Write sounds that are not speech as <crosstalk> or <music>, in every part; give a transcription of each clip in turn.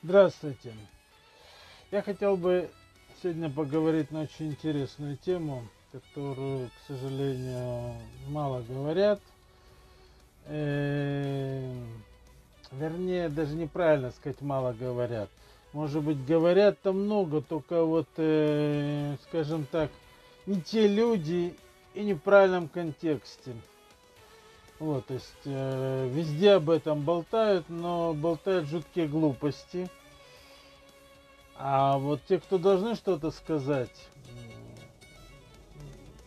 Здравствуйте. Я хотел бы сегодня поговорить на очень интересную тему, которую, к сожалению, мало говорят. Э, вернее, даже неправильно сказать, мало говорят. Может быть, говорят-то много, только вот, э, скажем так, не те люди и в правильном контексте. Вот, то есть э, везде об этом болтают, но болтают жуткие глупости. А вот те, кто должны что-то сказать,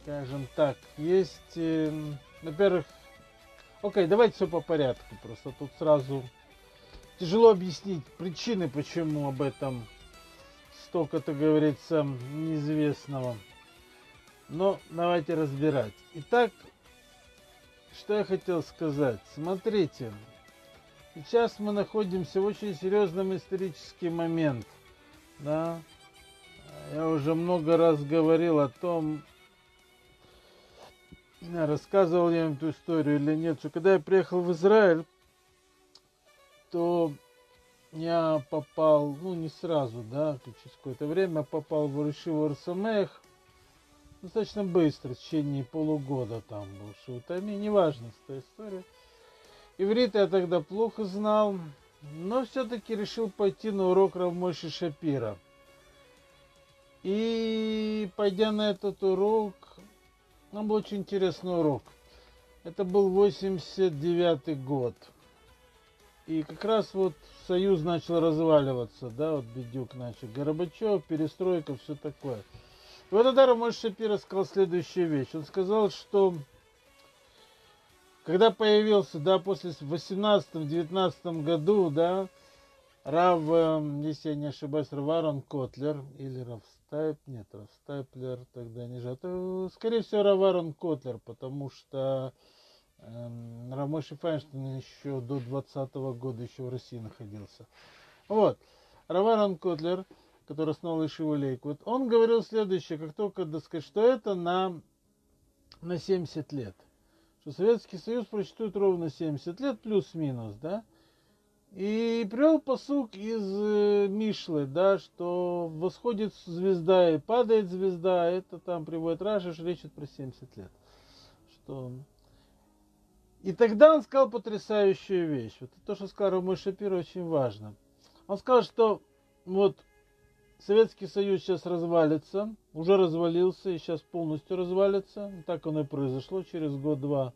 скажем так, есть, э, во-первых, окей, давайте все по порядку, просто тут сразу тяжело объяснить причины, почему об этом столько-то говорится неизвестного. Но давайте разбирать. Итак, что я хотел сказать. Смотрите, сейчас мы находимся в очень серьезном исторический момент. Да? Я уже много раз говорил о том, рассказывал я им эту историю или нет, что когда я приехал в Израиль, то я попал, ну не сразу, да, через какое-то время попал в Уршиву Арсамех, достаточно быстро, в течение полугода там был Шутами, неважно, эта история. Иврит я тогда плохо знал, но все-таки решил пойти на урок Равмойши Шапира. И пойдя на этот урок, нам был очень интересный урок. Это был 89 год. И как раз вот Союз начал разваливаться, да, вот Бедюк начал. Горбачев, перестройка, все такое. И вот тогда Рамон Шапира сказал следующую вещь. Он сказал, что когда появился, да, после 18-19 году, да, Рав, эм, если я не ошибаюсь, Рав Арон Котлер или Рав Стайп, нет, Рав Стайплер тогда не же, это, скорее всего, Рав Арон Котлер, потому что эм, Рав Моше Файнштейн еще до 20 -го года еще в России находился. Вот, Рав Арон Котлер – который основал ешиву Лейквуд, он говорил следующее, как только, так сказать, что это на, на 70 лет. Что Советский Союз прочтут ровно 70 лет, плюс-минус, да. И привел посук из э, Мишлы, да, что восходит звезда и падает звезда, это там приводит Раша, речь идет про 70 лет. Что... И тогда он сказал потрясающую вещь. Вот то, что сказал мой Шапир, очень важно. Он сказал, что вот Советский Союз сейчас развалится, уже развалился и сейчас полностью развалится. Так оно и произошло. Через год-два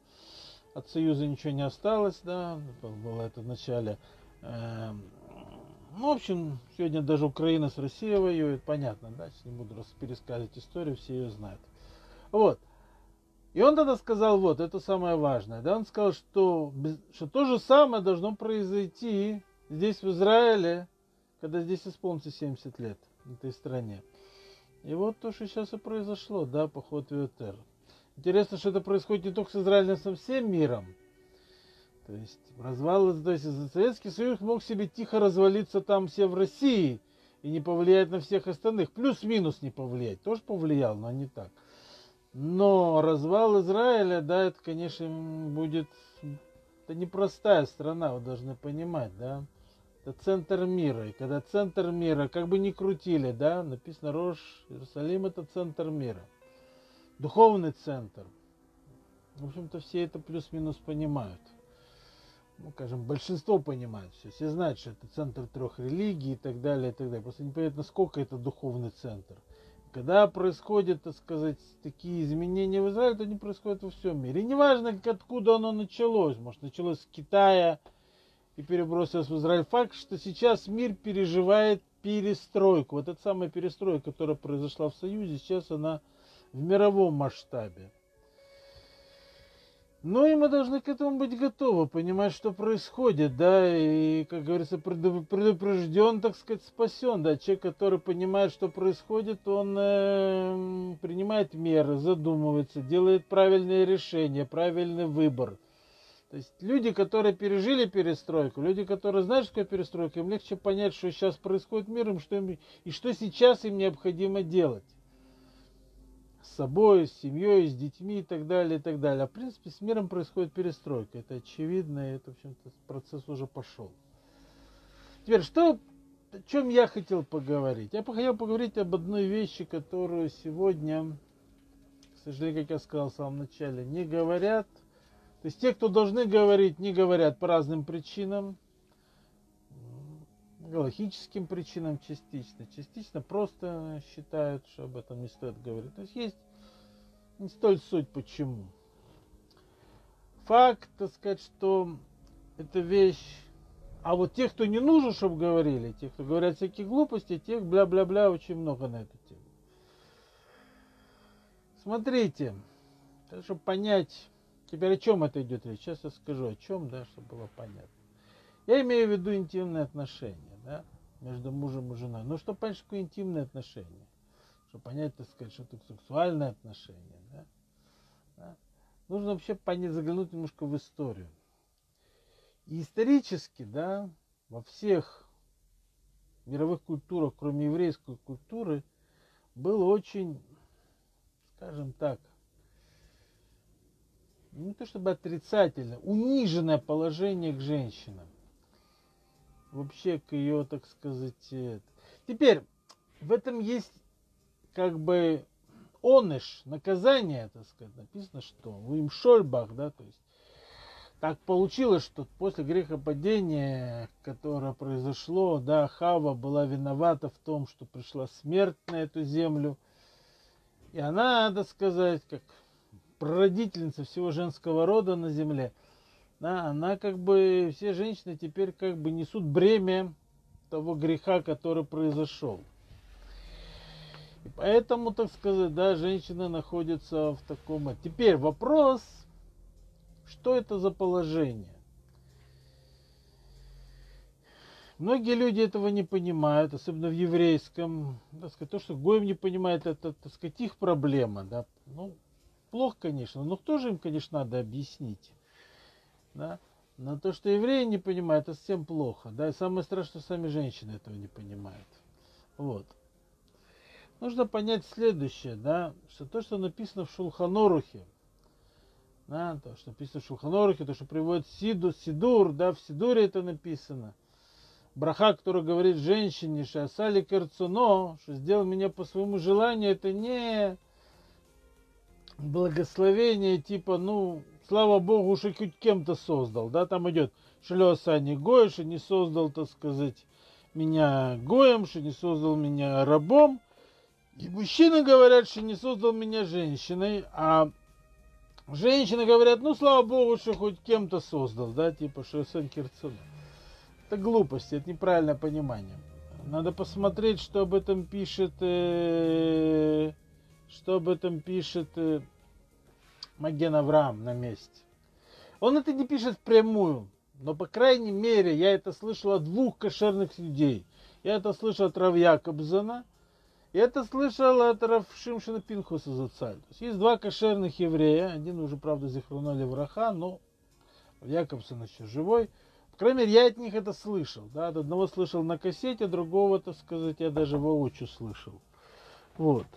от Союза ничего не осталось, да, было это в начале. Эм, ну, в общем, сегодня даже Украина с Россией воюет, понятно, да, не буду пересказывать историю, все ее знают. Вот. И он тогда сказал, вот, это самое важное, да, он сказал, что, что то же самое должно произойти здесь, в Израиле, когда здесь исполнится 70 лет этой стране. И вот то, что сейчас и произошло, да, поход в ЮТР. Интересно, что это происходит не только с Израилем, и со всем миром. То есть развал, то есть Советский Союз мог себе тихо развалиться там все в России и не повлиять на всех остальных. Плюс-минус не повлиять. Тоже повлиял, но не так. Но развал Израиля, да, это, конечно, будет... Это непростая страна, вы должны понимать, да. Это центр мира. И когда центр мира, как бы ни крутили, да, написано Рош, Иерусалим это центр мира. Духовный центр. В общем-то, все это плюс-минус понимают. Ну, скажем, большинство понимает все. Все знают, что это центр трех религий и так далее, и так далее. Просто не понятно, насколько это духовный центр. Когда происходят, так сказать, такие изменения в Израиле, то они происходят во всем мире. И неважно, откуда оно началось. Может, началось с Китая, и перебросилась в Израиль. Факт, что сейчас мир переживает перестройку. Вот эта самая перестройка, которая произошла в Союзе, сейчас она в мировом масштабе. Ну и мы должны к этому быть готовы, понимать, что происходит, да, и, как говорится, предупрежден, так сказать, спасен, да, человек, который понимает, что происходит, он э, принимает меры, задумывается, делает правильные решения, правильный выбор – то есть люди, которые пережили перестройку, люди, которые знают, что такое перестройка, им легче понять, что сейчас происходит миром, что им, и что сейчас им необходимо делать. С собой, с семьей, с детьми и так далее, и так далее. А в принципе с миром происходит перестройка. Это очевидно, и это, в общем-то, процесс уже пошел. Теперь, что о чем я хотел поговорить? Я хотел поговорить об одной вещи, которую сегодня, к сожалению, как я сказал в самом начале, не говорят. То есть те, кто должны говорить, не говорят по разным причинам. Галактическим причинам частично. Частично просто считают, что об этом не стоит говорить. То есть есть не столь суть почему. Факт, так сказать, что эта вещь а вот тех, кто не нужен, чтобы говорили, тех, кто говорят всякие глупости, тех бля-бля-бля очень много на эту тему. Смотрите, чтобы понять, теперь о чем это идет речь, сейчас я скажу о чем, да, чтобы было понятно. Я имею в виду интимные отношения, да, между мужем и женой. Ну, чтобы понять, что такое интимные отношения, чтобы понять, так сказать, что это сексуальные отношения, да, да. нужно вообще понять, заглянуть немножко в историю. И исторически, да, во всех мировых культурах, кроме еврейской культуры, было очень, скажем так, не то чтобы отрицательное, униженное положение к женщинам. Вообще к ее, так сказать, это. Теперь, в этом есть как бы оныш, наказание, так сказать, написано, что в им шольбах, да, то есть так получилось, что после грехопадения, которое произошло, да, Хава была виновата в том, что пришла смерть на эту землю. И она, надо сказать, как прародительница всего женского рода на земле, да, она как бы, все женщины теперь как бы несут бремя того греха, который произошел. И поэтому, так сказать, да, женщина находится в таком... Теперь вопрос, что это за положение? Многие люди этого не понимают, особенно в еврейском. Так сказать, то, что Гоем не понимает, это, так сказать, их проблема. Да? Ну, плохо, конечно, но тоже им, конечно, надо объяснить. Да? Но то, что евреи не понимают, это совсем плохо. Да? И самое страшное, что сами женщины этого не понимают. Вот. Нужно понять следующее, да, что то, что написано в Шулханорухе, да, то, что написано в Шулханорухе, то, что приводит Сиду, Сидур, да, в Сидуре это написано. Браха, который говорит женщине, Шасали Керцуно, что сделал меня по своему желанию, это не благословение, типа, ну, слава Богу, что хоть кем-то создал, да, там идет Шлеса не Гой, что не создал, так сказать, меня Гоем, что не создал меня рабом. И мужчины говорят, что не создал меня женщиной, а Женщины говорят, ну слава богу, что хоть кем-то создал, да, типа Шосэн Кирцуна. Это глупости, это неправильное понимание. Надо посмотреть, что об этом пишет, э, что об этом пишет э, Маген Авраам на месте. Он это не пишет впрямую, но по крайней мере я это слышал от двух кошерных людей. Я это слышал от Рав Якобзана – и это слышал от Равшимшина Пинхуса Зацаль. То есть есть два кошерных еврея, один уже, правда, Зихруноли Враха, но Якобсон еще живой. По крайней мере, я от них это слышал. Да? От одного слышал на кассете, другого, так сказать, я даже воочию слышал. Вот.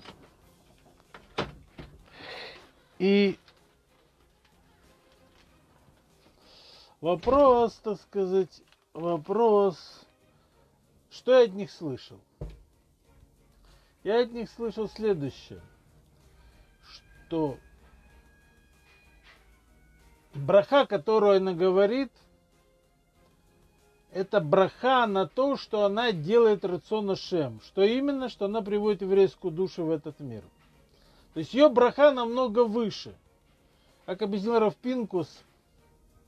И вопрос, так сказать, вопрос, что я от них слышал? Я от них слышал следующее, что браха, которую она говорит, это браха на то, что она делает рацион Шем. Что именно? Что она приводит еврейскую душу в этот мир. То есть ее браха намного выше. Как объяснил Равпинкус,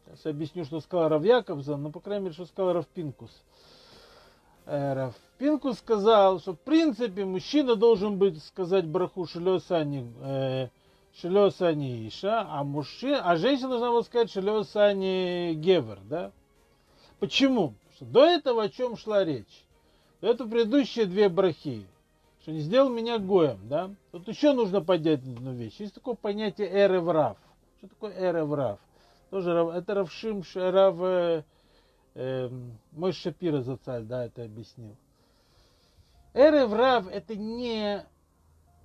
сейчас объясню, что сказал Рав Яковзан, но по крайней мере, что сказал Равпинкус. Раф Пинку сказал, что в принципе мужчина должен быть сказать браху шелесани э, шелесани иша, а мужчина, а женщина должна была сказать шелесани гевер, да? Почему? Потому что до этого о чем шла речь? До этого предыдущие две брахи, что не сделал меня гоем, да? Тут еще нужно поднять одну вещь. Есть такое понятие эреврав. Что такое эреврав? Тоже это Равшим, Рав, э, э, мой Шапира Зацаль, да, это объяснил. Эрев Рав это не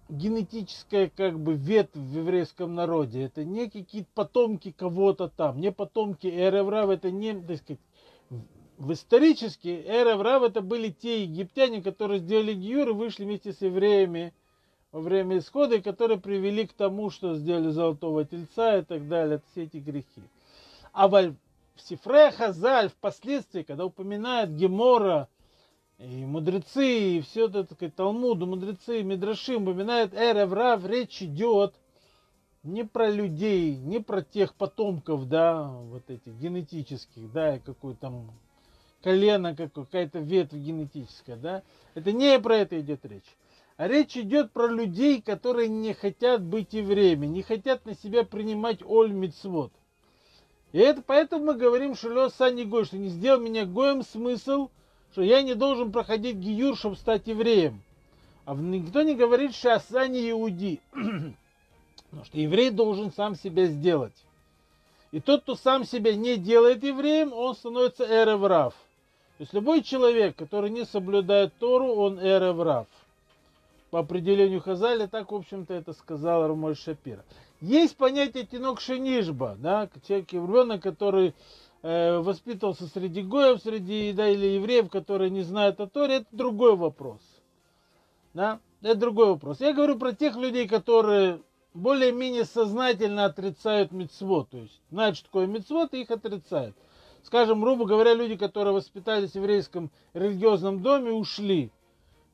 генетическая как бы ветвь в еврейском народе. Это не какие-то потомки кого-то там. Не потомки Эрев Рав, это не, так сказать, в исторически эра Рав это были те египтяне, которые сделали гиюр и вышли вместе с евреями во время исхода, и которые привели к тому, что сделали золотого тельца и так далее, все эти грехи. А в Сифре Хазаль впоследствии, когда упоминает Гемора, и мудрецы, и все это, так сказать, Талмуд, мудрецы, Мидрашим упоминает Эрев Рав, речь идет не про людей, не про тех потомков, да, вот этих генетических, да, какой там колено, какая-то ветвь генетическая, да. Это не про это идет речь. А речь идет про людей, которые не хотят быть евреями, не хотят на себя принимать оль мицвод. И это поэтому мы говорим, что Лё Сани Гой, что не сделал меня Гоем смысл, что я не должен проходить гиюр, чтобы стать евреем. А никто не говорит, что Асани Иуди. <clears throat> Потому что еврей должен сам себя сделать. И тот, кто сам себя не делает евреем, он становится эреврав. То есть любой человек, который не соблюдает Тору, он эреврав. По определению Хазаля, так, в общем-то, это сказал Рамоль Шапира. Есть понятие тинок шинишба, да, человек, ребенок, который э, воспитывался среди гоев, среди да, или евреев, которые не знают о Торе, это другой вопрос. Да? Это другой вопрос. Я говорю про тех людей, которые более-менее сознательно отрицают мецвод, то есть знают, что такое мецвод, и их отрицают. Скажем, грубо говоря, люди, которые воспитались в еврейском религиозном доме, ушли.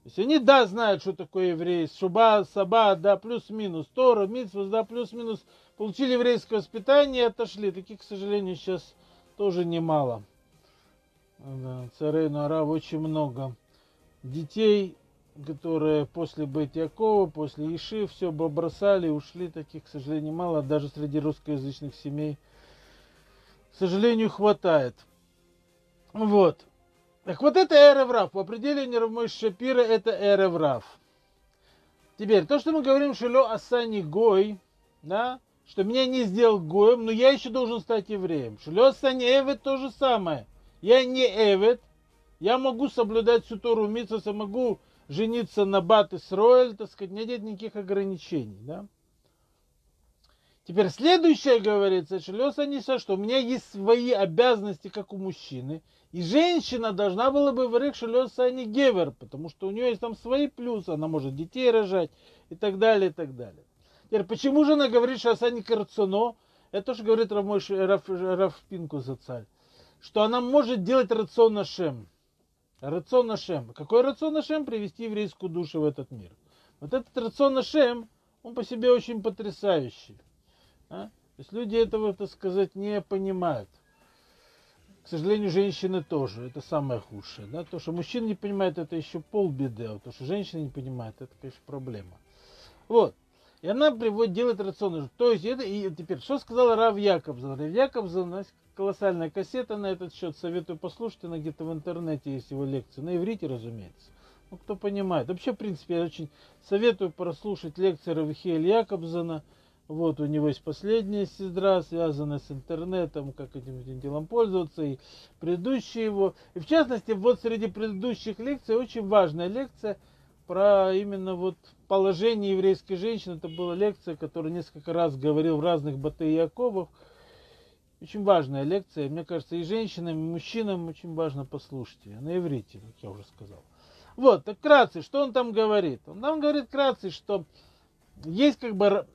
То есть они, да, знают, что такое еврей, шуба, саба, да, плюс-минус, Тора, митсвус, да, плюс-минус, получили еврейское воспитание и отошли. Таких, к сожалению, сейчас тоже немало. Да, царей Нара очень много. Детей которые после Бет Якова, после Иши, все бросали, ушли, таких, к сожалению, мало, даже среди русскоязычных семей, к сожалению, хватает. Вот. Так вот это эреврав. По определению Равмой Шапира это эреврав. Теперь, то, что мы говорим, что ло асани гой, да, что меня не сделал гоем, но я еще должен стать евреем. Что ло асани эвет то же самое. Я не эвет, я могу соблюдать всю Тору Митсус, я могу жениться на Бат Исроэль, так сказать, нет никаких ограничений. Да? Теперь следующее говорится, Шелеса Ниса, что у меня есть свои обязанности, как у мужчины. И женщина должна была бы говорить Шелеса не Гевер, потому что у нее есть там свои плюсы, она может детей рожать и так далее, и так далее. Теперь, почему же она говорит, что Асани Карцуно? Это тоже говорит Раф, Раф, Раф Пинку за царь. Что она может делать рацион Ашем. Рацион Ашем. Какой рацион Ашем? Привести еврейскую душу в этот мир. Вот этот рацион Ашем, он по себе очень потрясающий. А? То есть люди этого, так сказать, не понимают. К сожалению, женщины тоже. Это самое худшее. Да? То, что мужчина не понимает, это еще полбеды. А то, что женщина не понимает, это, конечно, проблема. Вот. И она приводит, делает рацион. То есть это, и теперь, что сказала Рав Якобзон? Рав нас колоссальная кассета на этот счет, советую послушать, она где-то в интернете есть его лекции, на иврите, разумеется. Ну, кто понимает. Вообще, в принципе, я очень советую прослушать лекции Равихеля Якобзона. Вот у него есть последняя сестра, связанная с интернетом, как этим, этим делом пользоваться, и предыдущие его. И в частности, вот среди предыдущих лекций очень важная лекция про именно вот положение еврейской женщины. Это была лекция, которую несколько раз говорил в разных Яковах. Очень важная лекция. Мне кажется, и женщинам, и мужчинам очень важно послушать ее. На иврите, как я уже сказал. Вот, так вкратце, что он там говорит? Он там говорит вкратце, что есть как бы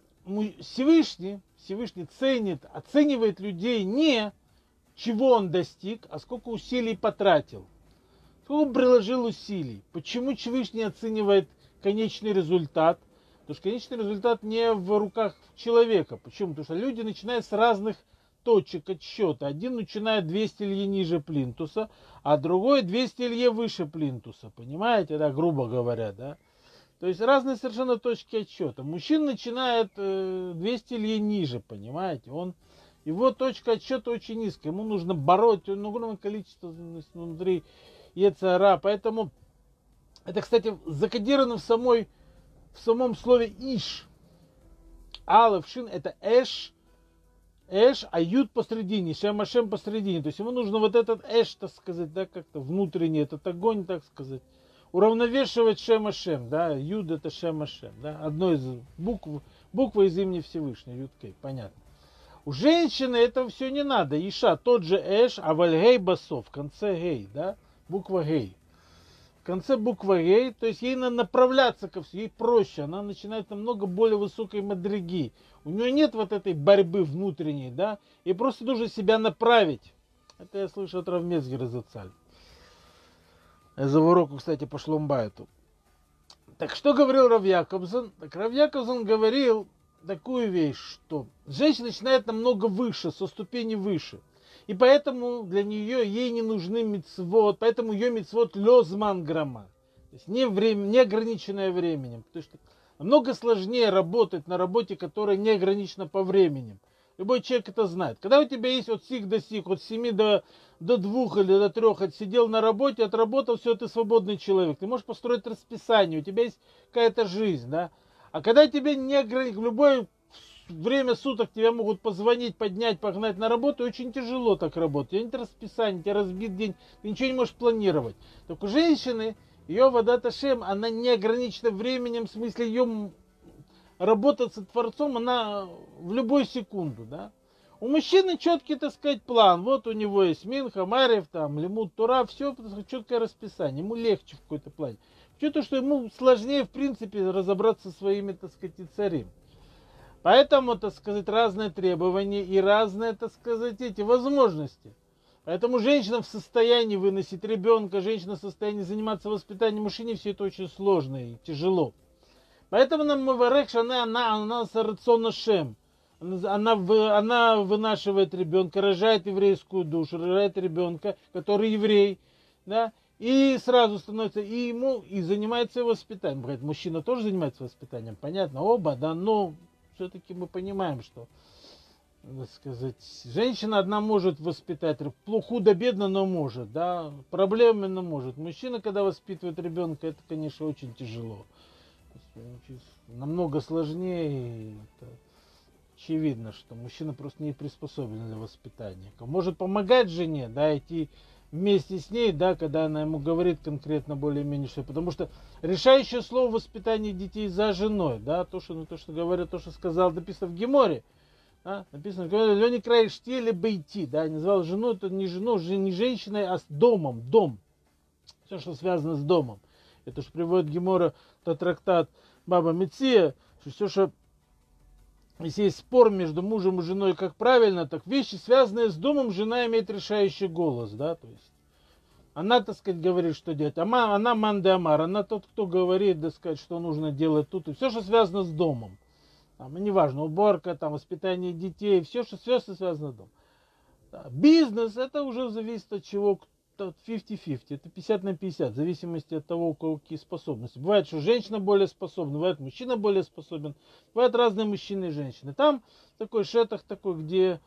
Всевышний, Всевышний ценит, оценивает людей не чего он достиг, а сколько усилий потратил. Сколько приложил усилий. Почему Всевышний оценивает конечный результат? Потому что конечный результат не в руках человека. Почему? Потому что люди начинают с разных точек отсчета. Один начинает 200 лье ниже плинтуса, а другой 200 лье выше плинтуса. Понимаете, да, грубо говоря, да? То есть разные совершенно точки отсчета. Мужчина начинает 200 э, лье ниже, понимаете? Он, его точка отсчета очень низкая. Ему нужно бороть огромное количество внутри Ецара. Поэтому это, кстати, закодировано в, самой, в самом слове Иш. Алев Шин это Эш Эш, а Юд посредине, Шем Ашем посредине. То есть ему нужно вот этот Эш, так сказать, да, как-то внутренний, этот огонь, так сказать, уравновешивать Шем Ашем, да, Юд это Шем Ашем, да, одно из букв, буква из имени Всевышнего, Юд Кей, понятно. У женщины это все не надо. Иша, тот же эш, а вальгей басов, в конце гей, да, буква гей. В конце буква гей, то есть ей надо направляться ко всему, ей проще, она начинает намного более высокой мадриги. У нее нет вот этой борьбы внутренней, да, и просто нужно себя направить. Это я слышу от Равмецгера Зацаль. За уроку, кстати, по Шломбайту. Так что говорил Рав Яковсон? Так Рав Яковсон говорил такую вещь, что женщина начинает намного выше, со ступени выше. И поэтому для нее ей не нужны мецвод, поэтому ее мецвод лезман грамма. То есть не, время, не ограниченное временем. Потому что намного сложнее работать на работе, которая не ограничена по времени. Любой человек это знает. Когда у тебя есть от сих до сих, от 7 до, до 2 или до 3, отсидел на работе, отработал, все, ты свободный человек. Ты можешь построить расписание, у тебя есть какая-то жизнь, да. А когда тебе не ограничено, любое время суток тебя могут позвонить, поднять, погнать на работу, очень тяжело так работать. У тебя нет расписания, у тебя разбит день, ты ничего не можешь планировать. Так у женщины, ее вода Ташем, она не ограничена временем, в смысле ее работать со Творцом, она в любую секунду, да. У мужчины четкий, так сказать, план. Вот у него есть Минха, Марев, там, Лимут, Тура, все четкое расписание. Ему легче в какой-то плане. Что-то, что ему сложнее, в принципе, разобраться со своими, так сказать, царями. Поэтому, так сказать, разные требования и разные, так сказать, эти возможности. Поэтому женщина в состоянии выносить ребенка, женщина в состоянии заниматься воспитанием мужчины, все это очень сложно и тяжело. Поэтому нам Маварек она, она, она сарацона шем. Она, она вынашивает ребенка, рожает еврейскую душу, рожает ребенка, который еврей, да, и сразу становится и ему, и занимается его воспитанием. Говорит, мужчина тоже занимается воспитанием, понятно, оба, да, но все-таки мы понимаем, что, сказать, женщина одна может воспитать, худо-бедно, но может, да, проблемно может. Мужчина, когда воспитывает ребенка, это, конечно, очень тяжело намного сложнее. Это очевидно, что мужчина просто не приспособлен для воспитания. Может помогать жене, да, идти вместе с ней, да, когда она ему говорит конкретно более-менее что. Потому что решающее слово воспитания детей за женой, да, то, что, ну, то, что говорят, то, что сказал, написано в Геморе. Да, написано, Лени краешь теле идти, да, назвал жену, это не жену, не женщиной, а с домом, дом. Все, что связано с домом. Это же приводит Гемора, то трактат Баба Меция, что все, что если есть спор между мужем и женой, как правильно, так вещи, связанные с домом, жена имеет решающий голос, да, то есть она, так сказать, говорит, что делать. Ама, она Манде Амар, она тот, кто говорит, так сказать, что нужно делать тут. И все, что связано с домом. Там, неважно, уборка, там, воспитание детей, все, что связано, с домом. Бизнес, это уже зависит от чего, 50-50, это 50 на 50, в зависимости от того, у кого какие способности. Бывает, что женщина более способна, бывает, мужчина более способен, бывают разные мужчины и женщины. Там такой шетах такой, где,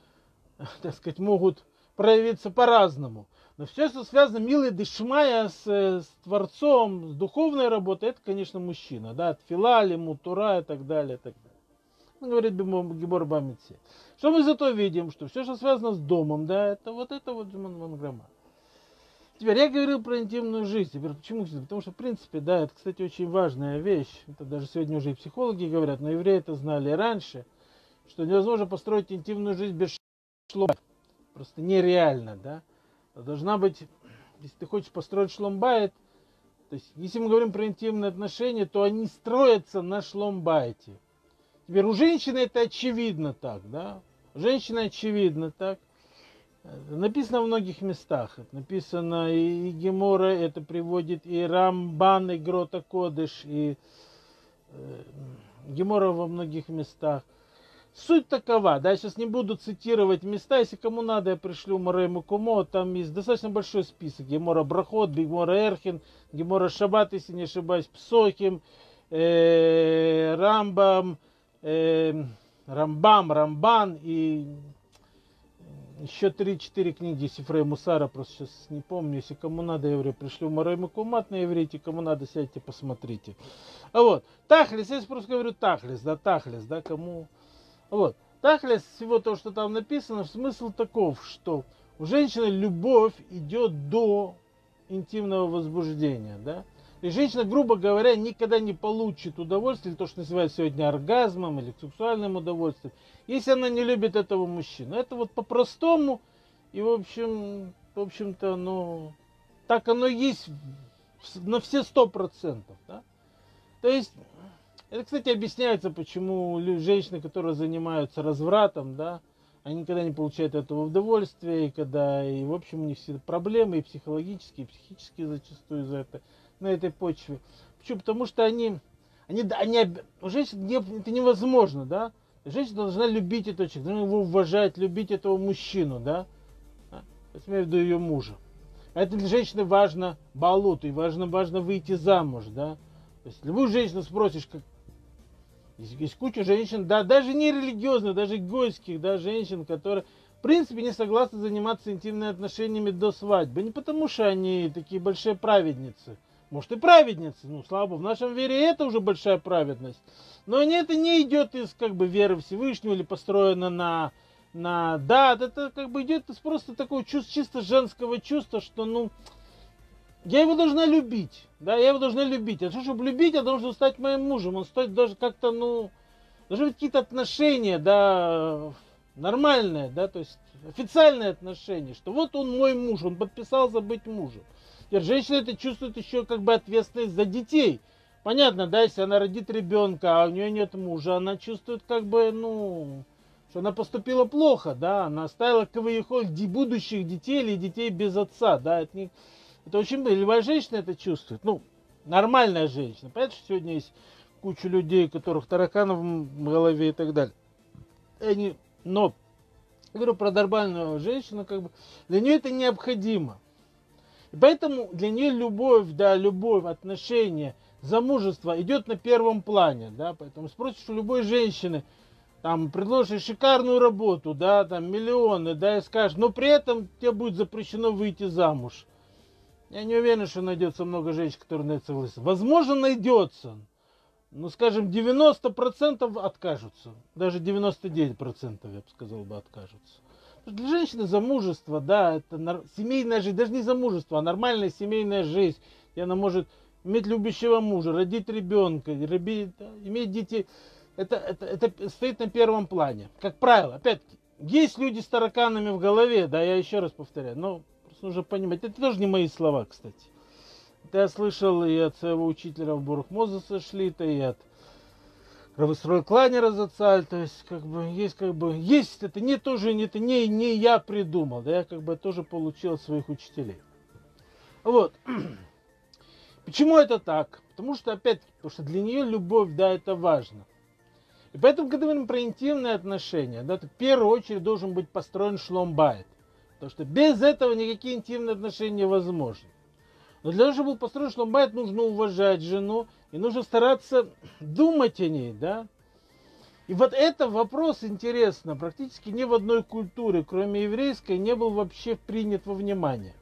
<laughs> так сказать, могут проявиться по-разному. Но все, что связано, милый дышмая с, с Творцом, с духовной работой, это, конечно, мужчина. Да, от филали, мутура и так далее, и так далее. Ну, говорит Гибор Бамитси. Что мы зато видим, что все, что связано с домом, да, это вот это вот Джуман Теперь я говорил про интимную жизнь. Теперь почему? Потому что, в принципе, да, это, кстати, очень важная вещь. Это даже сегодня уже и психологи говорят, но евреи это знали раньше, что невозможно построить интимную жизнь без шломбайт. Просто нереально, да. Должна быть, если ты хочешь построить шломбайт, то есть, если мы говорим про интимные отношения, то они строятся на шломбайте. Теперь у женщины это очевидно так, да. Женщина очевидно так. Написано в многих местах. Написано и Гемора, это приводит и Рамбан, и Грота Кодыш, и э, Гемора во многих местах. Суть такова, да, я сейчас не буду цитировать места, если кому надо, я пришлю Морему Кумо, там есть достаточно большой список. Гемора Брахот, Гемора Эрхин, Гемора Шабат, если не ошибаюсь, Псохим, э, Рамбам, э, Рамбам, Рамбан и еще 3-4 книги Сифрей Мусара, просто сейчас не помню, если кому надо, я говорю, пришлю Марой Макумат на иврите, кому надо, сядьте, посмотрите. А вот, Тахлис, я просто говорю Тахлис, да, Тахлис, да, кому, вот, Тахлис, всего того, что там написано, смысл таков, что у женщины любовь идет до интимного возбуждения, да, И женщина, грубо говоря, никогда не получит удовольствие, то, что называют сегодня оргазмом или сексуальным удовольствием, если она не любит этого мужчину. Это вот по-простому, и в общем, в общем-то, ну, так оно есть на все сто процентов. Да? То есть, это, кстати, объясняется, почему женщины, которые занимаются развратом, да, они никогда не получают этого удовольствия, и когда, и в общем, у них все проблемы, и психологические, и психические зачастую за это, на этой почве. Почему? Потому что они, они, они у женщин не, это невозможно, да, женщина должна любить этого человека, должна его уважать, любить этого мужчину, да, то есть, имею в виду ее мужа. Это для женщины важно балут, и важно, важно выйти замуж, да. То есть любую женщину спросишь, как, есть, есть куча женщин, да, даже не религиозных, даже гойских, да, женщин, которые, в принципе, не согласны заниматься интимными отношениями до свадьбы. Не потому, что они такие большие праведницы. Может и праведницы, ну, слава Богу, в нашем вере это уже большая праведность. Но это не идет из, как бы, веры Всевышнего или построено на на да, это как бы идет из просто такого чувства, чисто женского чувства, что ну я его должна любить, да, я его должна любить. А что, чтобы любить, я должен стать моим мужем. Он стоит даже как-то, ну, должны быть какие-то отношения, да, нормальные, да, то есть официальные отношения, что вот он мой муж, он подписался быть мужем. Теперь женщина это чувствует еще как бы ответственность за детей. Понятно, да, если она родит ребенка, а у нее нет мужа, она чувствует как бы, ну, что она поступила плохо, да, она оставила кавыехол будущих детей или детей без отца, да, это, не, это очень, любая женщина это чувствует, ну, нормальная женщина, понятно, что сегодня есть куча людей, у которых тараканов в голове и так далее, они, но, говорю про нормальную женщину, как бы, для нее это необходимо, и поэтому для нее любовь, да, любовь, отношения, замужество идет на первом плане, да, поэтому спросишь у любой женщины, там предложишь шикарную работу, да, там миллионы, да, и скажешь, но при этом тебе будет запрещено выйти замуж. Я не уверен, что найдется много женщин, которые на это согласятся. Возможно, найдется. Ну, скажем, 90% откажутся. Даже 99% я бы сказал бы откажутся. Для женщины замужество, да, это семейная жизнь, даже не замужество, а нормальная семейная жизнь, где она может иметь любящего мужа, родить ребенка, иметь детей это, это, это стоит на первом плане. Как правило, опять-таки, есть люди с тараканами в голове, да, я еще раз повторяю, но просто нужно понимать, это тоже не мои слова, кстати. Это я слышал и от своего учителя в Бурух Мозеса Шлита, и от Равысрой Кланера Зацаль, то есть, как бы, есть, как бы, есть, это не тоже, не, это не, не я придумал, да, я, как бы, тоже получил от своих учителей. Вот. <clears throat> Почему это так? Потому что, опять, потому что для нее любовь, да, это важно. И поэтому, когда мы говорим про интимные отношения, да, то в первую очередь должен быть построен шломбайт. Потому что без этого никакие интимные отношения невозможны. Но для того, чтобы построен шломбайт, нужно уважать жену и нужно стараться думать о ней, да. И вот это вопрос интересно. Практически ни в одной культуре, кроме еврейской, не был вообще принят во внимание.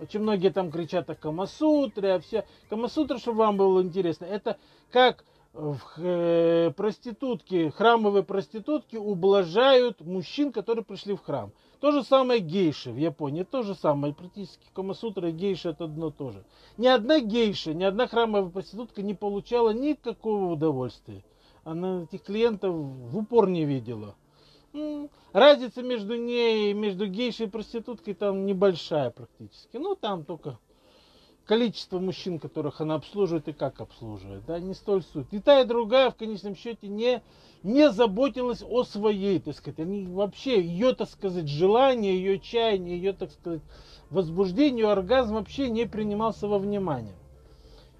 Очень многие там кричат о Камасутре, а все. Камасутра, чтобы вам было интересно, это как э, проститутки, храмовые проститутки ублажают мужчин, которые пришли в храм. То же самое гейши в Японии, то же самое, практически Камасутра и гейша это одно то же. Ни одна гейша, ни одна храмовая проститутка не получала никакого удовольствия. Она этих клиентов в упор не видела. Разница между ней, между гейшей и проституткой там небольшая практически. Ну, там только количество мужчин, которых она обслуживает и как обслуживает, да, не столь суть. И та, и другая в конечном счете не, не заботилась о своей, так сказать, они вообще, ее, так сказать, желание, ее чаяние, ее, так сказать, возбуждение, оргазм вообще не принимался во внимание.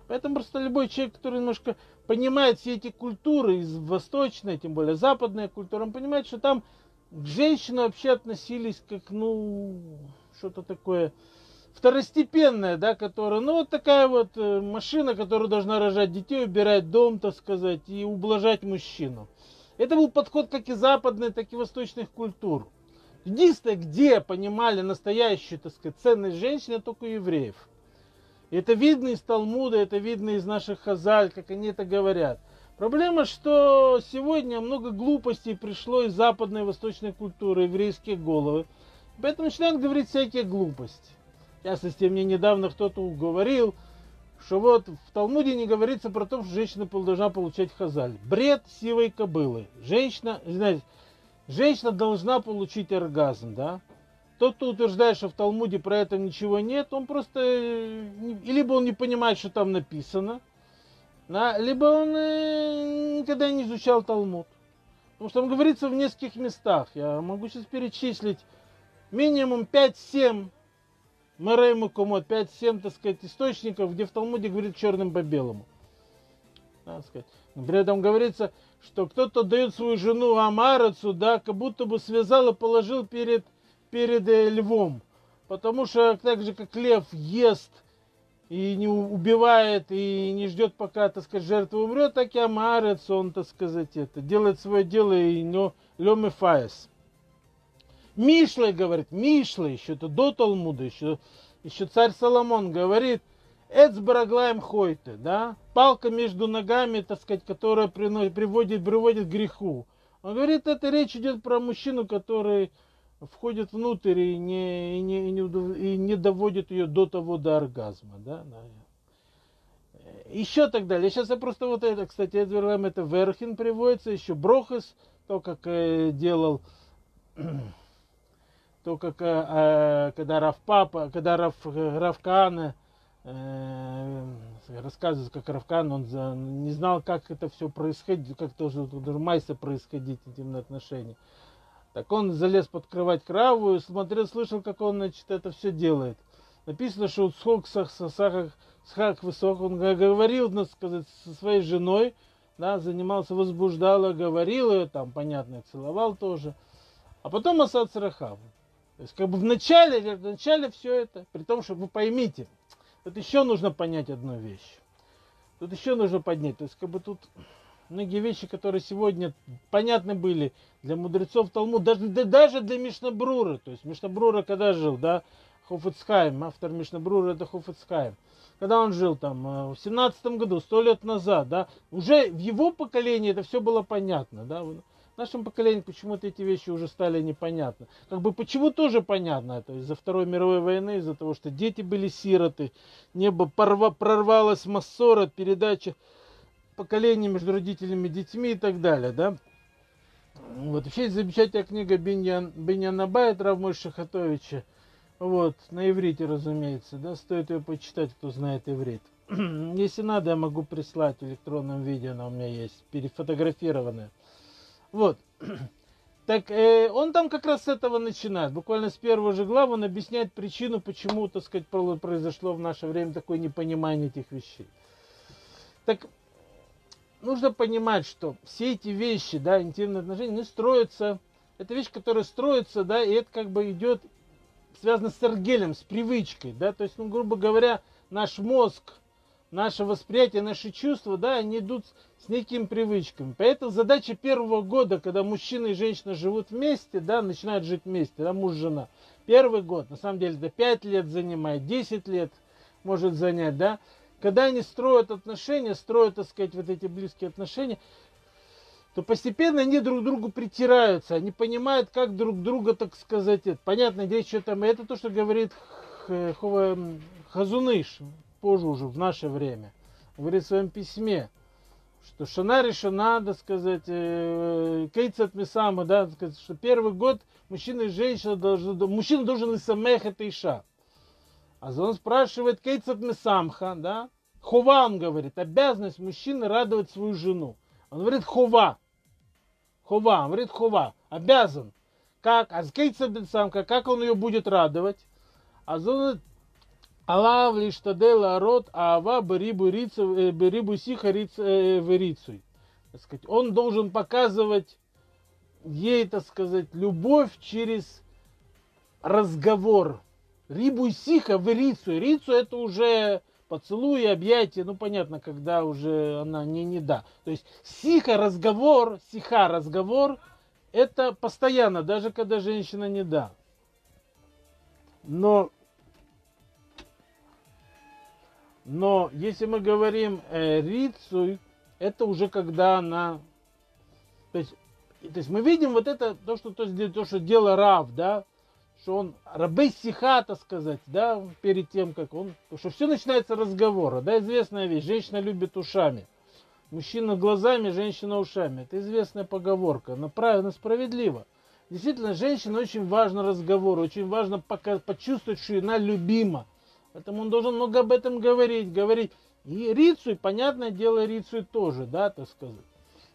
Поэтому просто любой человек, который немножко понимает все эти культуры, из восточной, тем более западная культура, он понимает, что там к женщинам вообще относились как, ну, что-то такое, второстепенная, да, которая, ну, вот такая вот э, машина, которая должна рожать детей, убирать дом, так сказать, и ублажать мужчину. Это был подход как и западной, так и восточных культур. Единственное, где понимали настоящую, так сказать, ценность женщины, только у евреев. И это видно из Талмуда, это видно из наших хазаль, как они это говорят. Проблема, что сегодня много глупостей пришло из западной и восточной культуры, еврейские головы. Поэтому начинают говорить всякие глупости. В частности, мне недавно кто-то говорил, что вот в Талмуде не говорится про то, что женщина должна получать хазаль. Бред сивой кобылы. Женщина, знаете, женщина должна получить оргазм, да? Тот, кто утверждает, что в Талмуде про это ничего нет, он просто, э, либо он не понимает, что там написано, либо он э, никогда не изучал Талмуд. Потому что там говорится в нескольких местах. Я могу сейчас перечислить минимум 5-7 Мэрэй Мукумот, 5-7, так сказать, источников, где в Талмуде говорит черным по белому. Да, сказать. Например, там говорится, что кто-то дает свою жену Амарацу, да, как будто бы связал и положил перед, перед э, львом. Потому что так же, как лев ест и не убивает, и не ждет, пока, так сказать, жертва умрет, так и Амарец, он, так сказать, это, делает свое дело и но лем и фаес. Мишлей говорит, Мишлей, еще это до Талмуда, еще, еще царь Соломон говорит, Эц бараглаем хойте, да, палка между ногами, так сказать, которая приносит, приводит, приводит к греху. Он говорит, это речь идет про мужчину, который входит внутрь и не, и не, и не, и не доводит ее до того, до оргазма, да, еще так далее. Сейчас я просто вот это, кстати, Эдверлам это Верхин приводится, еще Брохес, то, как э, делал то как э, э, когда Раф Папа, когда Раф, Рафкан э, рассказывает, как Рафкан, он за, не знал, как это все происходит, как тоже майса происходить интимные отношения. Так он залез под кровать краву и смотрел, слышал, как он, значит, это все делает. Написано, что Схок Схак Высок, он говорил, надо сказать, со своей женой, да, занимался, возбуждал, говорил ее, там, понятно, целовал тоже. А потом Асад Сарахаву. То есть как бы в начале, в начале все это, при том, что вы поймите, тут еще нужно понять одну вещь. Тут еще нужно поднять. То есть как бы тут многие вещи, которые сегодня понятны были для мудрецов Талмуд, даже, даже для Мишнабрура. То есть Мишнабрура когда жил, да, Хофицхайм, автор Мишнабрура это Хофицхайм. Когда он жил там э, в семнадцатом году, сто лет назад, да, уже в его поколении это все было понятно, да, нашему поколению почему-то эти вещи уже стали непонятны. Как бы почему тоже понятно это из-за Второй мировой войны, из-за того, что дети были сироты, небо порва, прорвалась массора, передача поколений между родителями и детьми и так далее, да. Вот, вообще замечательная книга Беньян, Беньяна Байт Равмой Шахатовича, вот, на иврите, разумеется, да, стоит ее почитать, кто знает иврит. <clears throat> Если надо, я могу прислать в электронном виде, она у меня есть, перефотографированная. Вот. <clears throat> Так э, он там как раз с этого начинает. Буквально с первого же главы он объясняет причину, почему, так сказать, произошло в наше время такое непонимание этих вещей. Так нужно понимать, что все эти вещи, да, интимные отношения, они строятся, это вещь, которая строится, да, и это как бы идет, связано с эргелем, с привычкой, да, то есть, ну, грубо говоря, наш мозг, наше восприятие, наши чувства, да, они идут с некими привычками. Поэтому задача первого года, когда мужчина и женщина живут вместе, да, начинают жить вместе, да, муж жена. Первый год, на самом деле, это 5 лет занимает, 10 лет может занять, да. Когда они строят отношения, строят, так сказать, вот эти близкие отношения, то постепенно они друг к другу притираются, они понимают, как друг друга, так сказать, это. понятно, здесь что там, это то, что говорит Хазуныш, позже уже, в наше время, говорит в своем письме, что шана решена, надо сказать, э, кейцат мисама, да, сказать, что первый год мужчина и женщина должны, мужчина должен и самех это иша. А он спрашивает кейцат мисамха, да, хова, он говорит, обязанность мужчины радовать свою жену. Он говорит хова, хова, он говорит хова, обязан. Как, а с кейцат мисамха, как он ее будет радовать? А он Алав лиштадела рот ава берибу э, берибу сиха э, верицуй. Он должен показывать ей, так сказать, любовь через разговор. Рибу сиха верицу. Рицу это уже поцелуй, объятие, ну понятно, когда уже она не не да. То есть сиха разговор, сиха разговор, это постоянно, даже когда женщина не да. Но но если мы говорим э, рицуй, это уже когда она... То есть, то есть мы видим вот это, то, что, то, то, что дело Рав, да, что он рабы сиха, так сказать, да, перед тем, как он... Что все начинается разговора, да, известная вещь, женщина любит ушами. Мужчина глазами, женщина ушами. Это известная поговорка, она правильно, справедлива. Действительно, женщине очень важно разговор, очень важно пока, почувствовать, что она любима. Поэтому он должен много об этом говорить, говорить. И Рицуй, понятное дело, Рицуй тоже, да, так сказать.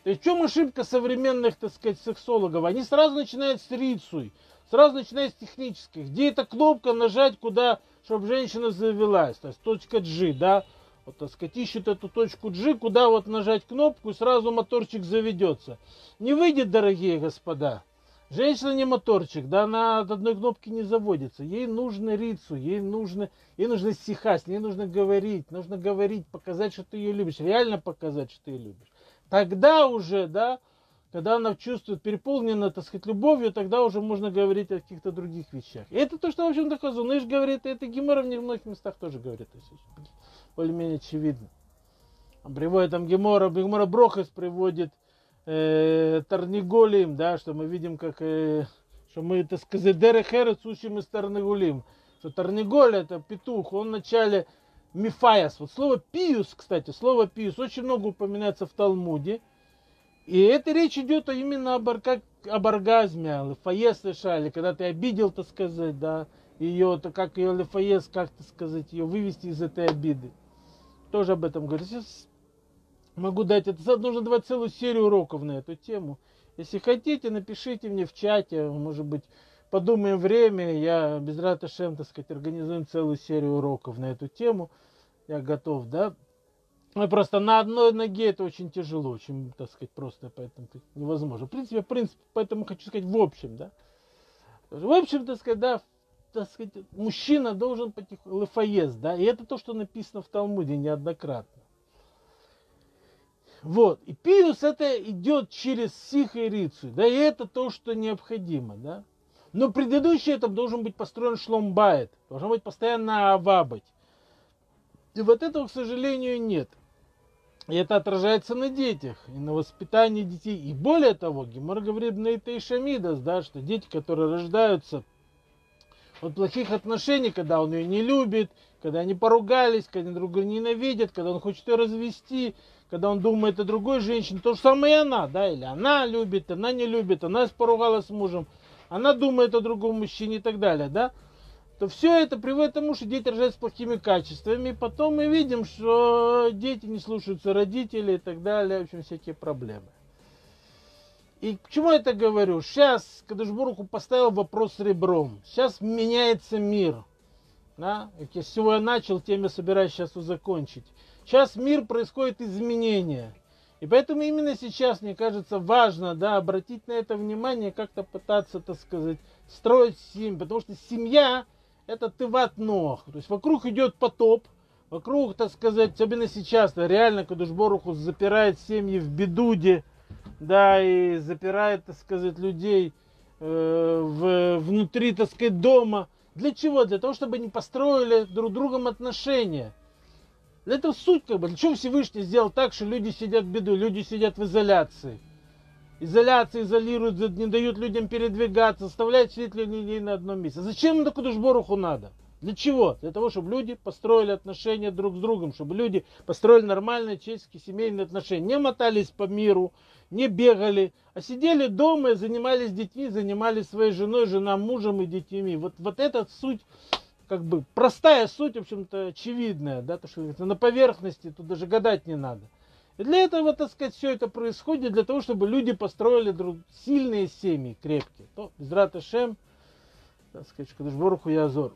То есть в чем ошибка современных, так сказать, сексологов? Они сразу начинают с Рицуй. Сразу начиная с технических. Где эта кнопка нажать, куда, чтобы женщина завелась. То есть точка G, да. Вот, так сказать, ищут эту точку G, куда вот нажать кнопку, и сразу моторчик заведется. Не выйдет, дорогие господа. Женщина не моторчик, да, она от одной кнопки не заводится. Ей нужно рицу, ей нужно, ей нужно стихать, ей нужно говорить, нужно говорить, показать, что ты ее любишь, реально показать, что ты ее любишь. Тогда уже, да, когда она чувствует переполнена, так сказать, любовью, тогда уже можно говорить о каких-то других вещах. И это то, что, в общем-то, Хазуныш говорит, и это Гемора в многих местах тоже говорит. То есть, более-менее очевидно. Приводит там Гемора, Гемора Брохас приводит э, Тарниголим, да, что мы видим, как, что мы, так сказать, Дерехерец учим из Тарниголим. Что Тарниголь это петух, он вначале Мифаяс. Вот слово пиус, кстати, слово пиус очень много упоминается в Талмуде. И это речь идет именно об, как, об оргазме, лефаес решали, когда ты обидел, так сказать, да, ее, то как ее лефаес, как так сказать, ее вывести из этой обиды. Тоже об этом говорю. Могу дать, это нужно давать целую серию уроков на эту тему. Если хотите, напишите мне в чате, может быть, подумаем время, я без раташем, так сказать, организуем целую серию уроков на эту тему. Я готов, да, ну, просто на одной ноге это очень тяжело, очень, так сказать, просто, поэтому невозможно. В принципе, в принципе, поэтому хочу сказать в общем, да. В общем, так сказать, да, так сказать, мужчина должен потихоньку, лефаез, да, и это то, что написано в Талмуде неоднократно. Вот, и пиус это идет через рицу, да, и это то, что необходимо, да. Но предыдущий этап должен быть построен шломбайт, должен быть постоянно авабать. И вот этого, к сожалению, нет. И это отражается на детях, и на воспитании детей. И более того, Гемор говорит на это и Шамидас, да, что дети, которые рождаются от плохих отношений, когда он ее не любит, когда они поругались, когда друг друга ненавидят, когда он хочет ее развести, когда он думает о другой женщине, то же самое и она, да, или она любит, она не любит, она поругалась с мужем, она думает о другом мужчине и так далее, да то все это приводит к тому, что дети рождаются с плохими качествами. И потом мы видим, что дети не слушаются родителей и так далее. В общем, всякие проблемы. И к чему я это говорю? Сейчас Кадышбургу поставил вопрос ребром. Сейчас меняется мир. Да? С чего я начал, тем я собираюсь сейчас закончить. Сейчас мир происходит изменения. И поэтому именно сейчас, мне кажется, важно да, обратить на это внимание, как-то пытаться, так сказать, строить семью. Потому что семья это тыват ног. То есть вокруг идет потоп, вокруг, так сказать, особенно сейчас, реально Кадушборуху запирает семьи в бедуде, да, и запирает, так сказать, людей э, в, внутри, так сказать, дома. Для чего? Для того, чтобы они построили друг другом отношения. Для этого суть, как бы, для чего Всевышний сделал так, что люди сидят в беду, люди сидят в изоляции изоляция изолируют, не дают людям передвигаться, заставляют сидеть людей на одном месте. Зачем такую Душборуху надо? Для чего? Для того, чтобы люди построили отношения друг с другом, чтобы люди построили нормальные человеческие семейные отношения. Не мотались по миру, не бегали, а сидели дома и занимались детьми, занимались своей женой, жена мужем и детьми. Вот, вот эта суть, как бы простая суть, в общем-то, очевидная, да, то, что на поверхности, тут даже гадать не надо. И для этого, так сказать, все это происходит, для того, чтобы люди построили друг, сильные семьи, крепкие. То, без Шем, так сказать, Кадышборуху Язор.